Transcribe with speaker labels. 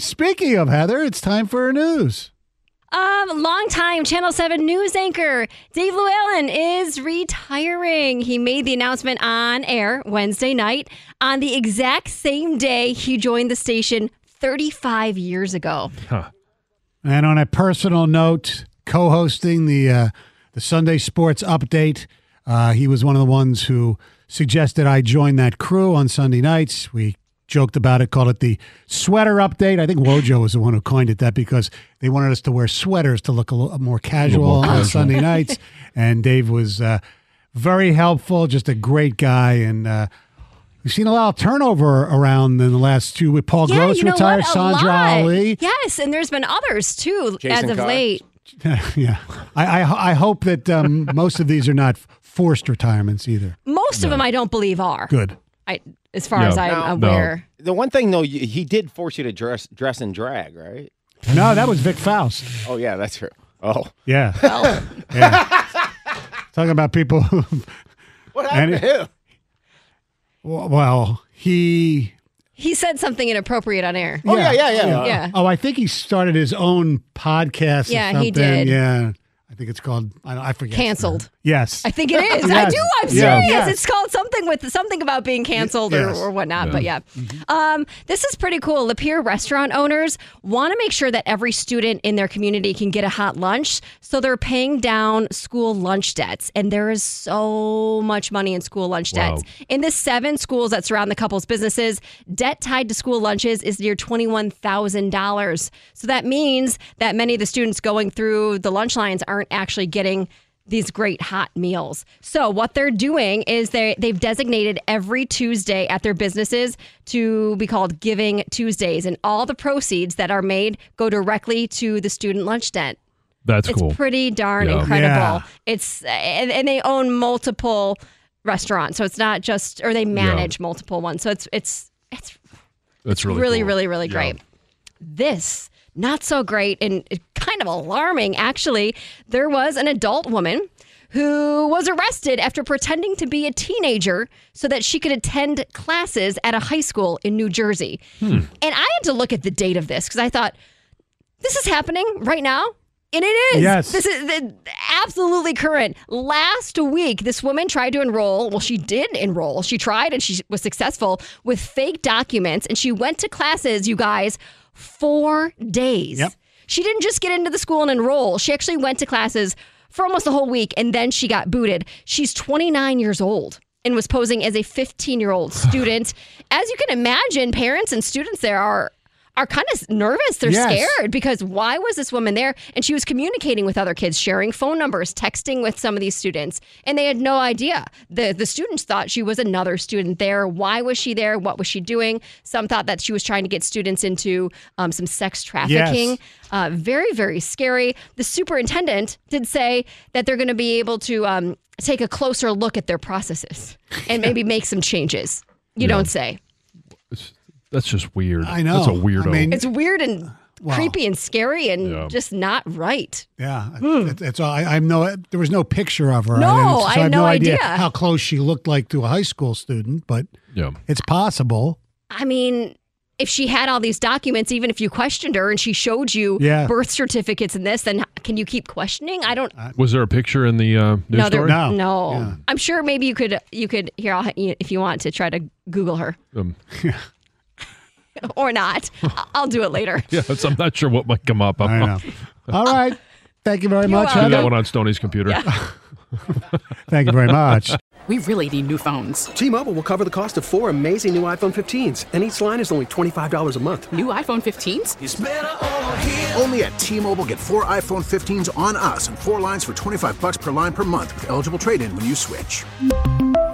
Speaker 1: Speaking of Heather, it's time for her news.
Speaker 2: Um, longtime Channel 7 news anchor Dave LewAllen is retiring. He made the announcement on air Wednesday night on the exact same day he joined the station 35 years ago.
Speaker 1: And on a personal note, co-hosting the uh, the Sunday Sports Update, uh, he was one of the ones who suggested I join that crew on Sunday nights. We joked about it, called it the sweater update. I think Wojo was the one who coined it that because they wanted us to wear sweaters to look a little more casual
Speaker 3: more
Speaker 1: on. Sunday nights. And Dave was uh, very helpful, just a great guy, and. Uh, We've seen a lot of turnover around in the last two. With Paul
Speaker 2: yeah,
Speaker 1: Gross
Speaker 2: you know
Speaker 1: retired,
Speaker 2: what?
Speaker 1: Sandra
Speaker 2: lot.
Speaker 1: Ali.
Speaker 2: Yes, and there's been others too
Speaker 4: Jason
Speaker 2: as of
Speaker 4: Carr.
Speaker 2: late.
Speaker 1: yeah, I, I I hope that um, most of these are not forced retirements either.
Speaker 2: Most of them I don't believe are.
Speaker 1: Good.
Speaker 2: I, as far
Speaker 3: Yeah.
Speaker 2: as I'm
Speaker 4: No.
Speaker 2: aware.
Speaker 4: The one thing though, you- he did force you to dress dress in drag, right?
Speaker 1: No, that was Vic Faust.
Speaker 4: Oh yeah, that's true. Oh,
Speaker 1: Yeah, yeah. Talking about people. Who,
Speaker 4: what happened
Speaker 1: And
Speaker 4: to him?
Speaker 1: well, he.
Speaker 2: He said something inappropriate on air.
Speaker 4: Oh yeah, yeah, yeah.
Speaker 2: Yeah.
Speaker 1: Oh, I think he started his own podcast. or
Speaker 2: Yeah, he did.
Speaker 1: Yeah, I think it's called. I, don't- I forget.
Speaker 2: Canceled.
Speaker 1: Yes.
Speaker 2: I think it is. I do. I'm serious.
Speaker 1: Yes.
Speaker 2: It's called something with something about being canceled
Speaker 1: Yes.
Speaker 2: or, or whatnot. But yeah, um, this is pretty cool. Lapeer restaurant owners want to make sure that every student in their community can get a hot lunch, so they're paying down school lunch debts. And there is so much money in school lunch
Speaker 3: Wow.
Speaker 2: debts. In the seven schools that surround the couple's businesses, debt tied to school lunches is near twenty-one thousand dollars. So that means that many of the students going through the lunch lines aren't actually getting these great hot meals. So what they're doing is they they've designated every Tuesday at their businesses to be called Giving Tuesdays, and all the proceeds that are made go directly to the student lunch debt.
Speaker 3: That's
Speaker 2: It's
Speaker 3: cool.
Speaker 2: pretty darn
Speaker 3: Yeah.
Speaker 2: incredible.
Speaker 1: Yeah.
Speaker 2: It's and, and they own multiple restaurants, so it's not just or they manage multiple ones. So it's it's it's
Speaker 3: That's really
Speaker 2: really,
Speaker 3: cool.
Speaker 2: really, really
Speaker 3: Yeah.
Speaker 2: great. This, not so great and kind of alarming, actually. There was an adult woman who was arrested after pretending to be a teenager so that she could attend classes at a high school in New Jersey.
Speaker 3: Hmm.
Speaker 2: And I had to look at the date of this because I thought, this is happening right now. And it is.
Speaker 1: Yes.
Speaker 2: This is the, absolutely current. Last week, this woman tried to enroll. Well, she did enroll. She tried and she was successful with fake documents. And she went to classes, you guys, four days.
Speaker 1: Yep.
Speaker 2: She didn't just get into the school and enroll. She actually went to classes for almost a whole week and then she got booted. She's 29 years old and was posing as a 15 year old student. as you can imagine, parents and students there are are kind of nervous. They're
Speaker 1: Yes.
Speaker 2: scared because why was this woman there? And she was communicating with other kids, sharing phone numbers, texting with some of these students, and they had no idea. The the students thought she was another student there. Why was she there? What was she doing? Some thought that she was trying to get students into um, some sex trafficking.
Speaker 1: Yes.
Speaker 2: Uh, very, very scary. The superintendent did say that they're going to be able to um, take a closer look at their processes and maybe make some changes. You don't say.
Speaker 3: That's just weird.
Speaker 1: I know.
Speaker 3: That's a weirdo.
Speaker 1: I mean,
Speaker 2: It's weird and
Speaker 1: Wow.
Speaker 2: creepy and scary and
Speaker 3: Yeah.
Speaker 2: just not right.
Speaker 1: Yeah, it, it's all. I, I'm no. There was no picture of her.
Speaker 2: No,
Speaker 1: didn't- so
Speaker 2: I
Speaker 1: I
Speaker 2: had
Speaker 1: have
Speaker 2: no
Speaker 1: idea,
Speaker 2: idea.
Speaker 1: how close she looked like to a high school student, but
Speaker 3: yeah.
Speaker 1: it's possible.
Speaker 2: I mean, if she had all these documents, even if you questioned her and she showed you
Speaker 1: Yeah.
Speaker 2: birth certificates and this, then can you keep questioning? I don't.
Speaker 3: Was there a picture in the uh, news
Speaker 2: no, there,
Speaker 3: story?
Speaker 1: No.
Speaker 2: no.
Speaker 1: Yeah.
Speaker 2: I'm sure maybe you could. You could here. I'll, if you want to try to Google her
Speaker 3: Um,
Speaker 2: or not, I- I'll do it later.
Speaker 3: yeah, I'm not sure what might come up. I'm
Speaker 1: know. All right. Thank you very much,
Speaker 2: welcome.
Speaker 3: Do that one on Stoney's computer.
Speaker 1: Thank you very much.
Speaker 5: We really need new phones.
Speaker 6: T-Mobile will cover the cost of four amazing new iPhone 15s, and each line is only $25 a month.
Speaker 5: New iPhone 15s?
Speaker 7: Only at T-Mobile get four iPhone 15s on us and four lines for 25 bucks per line per month with eligible trade-in when you switch.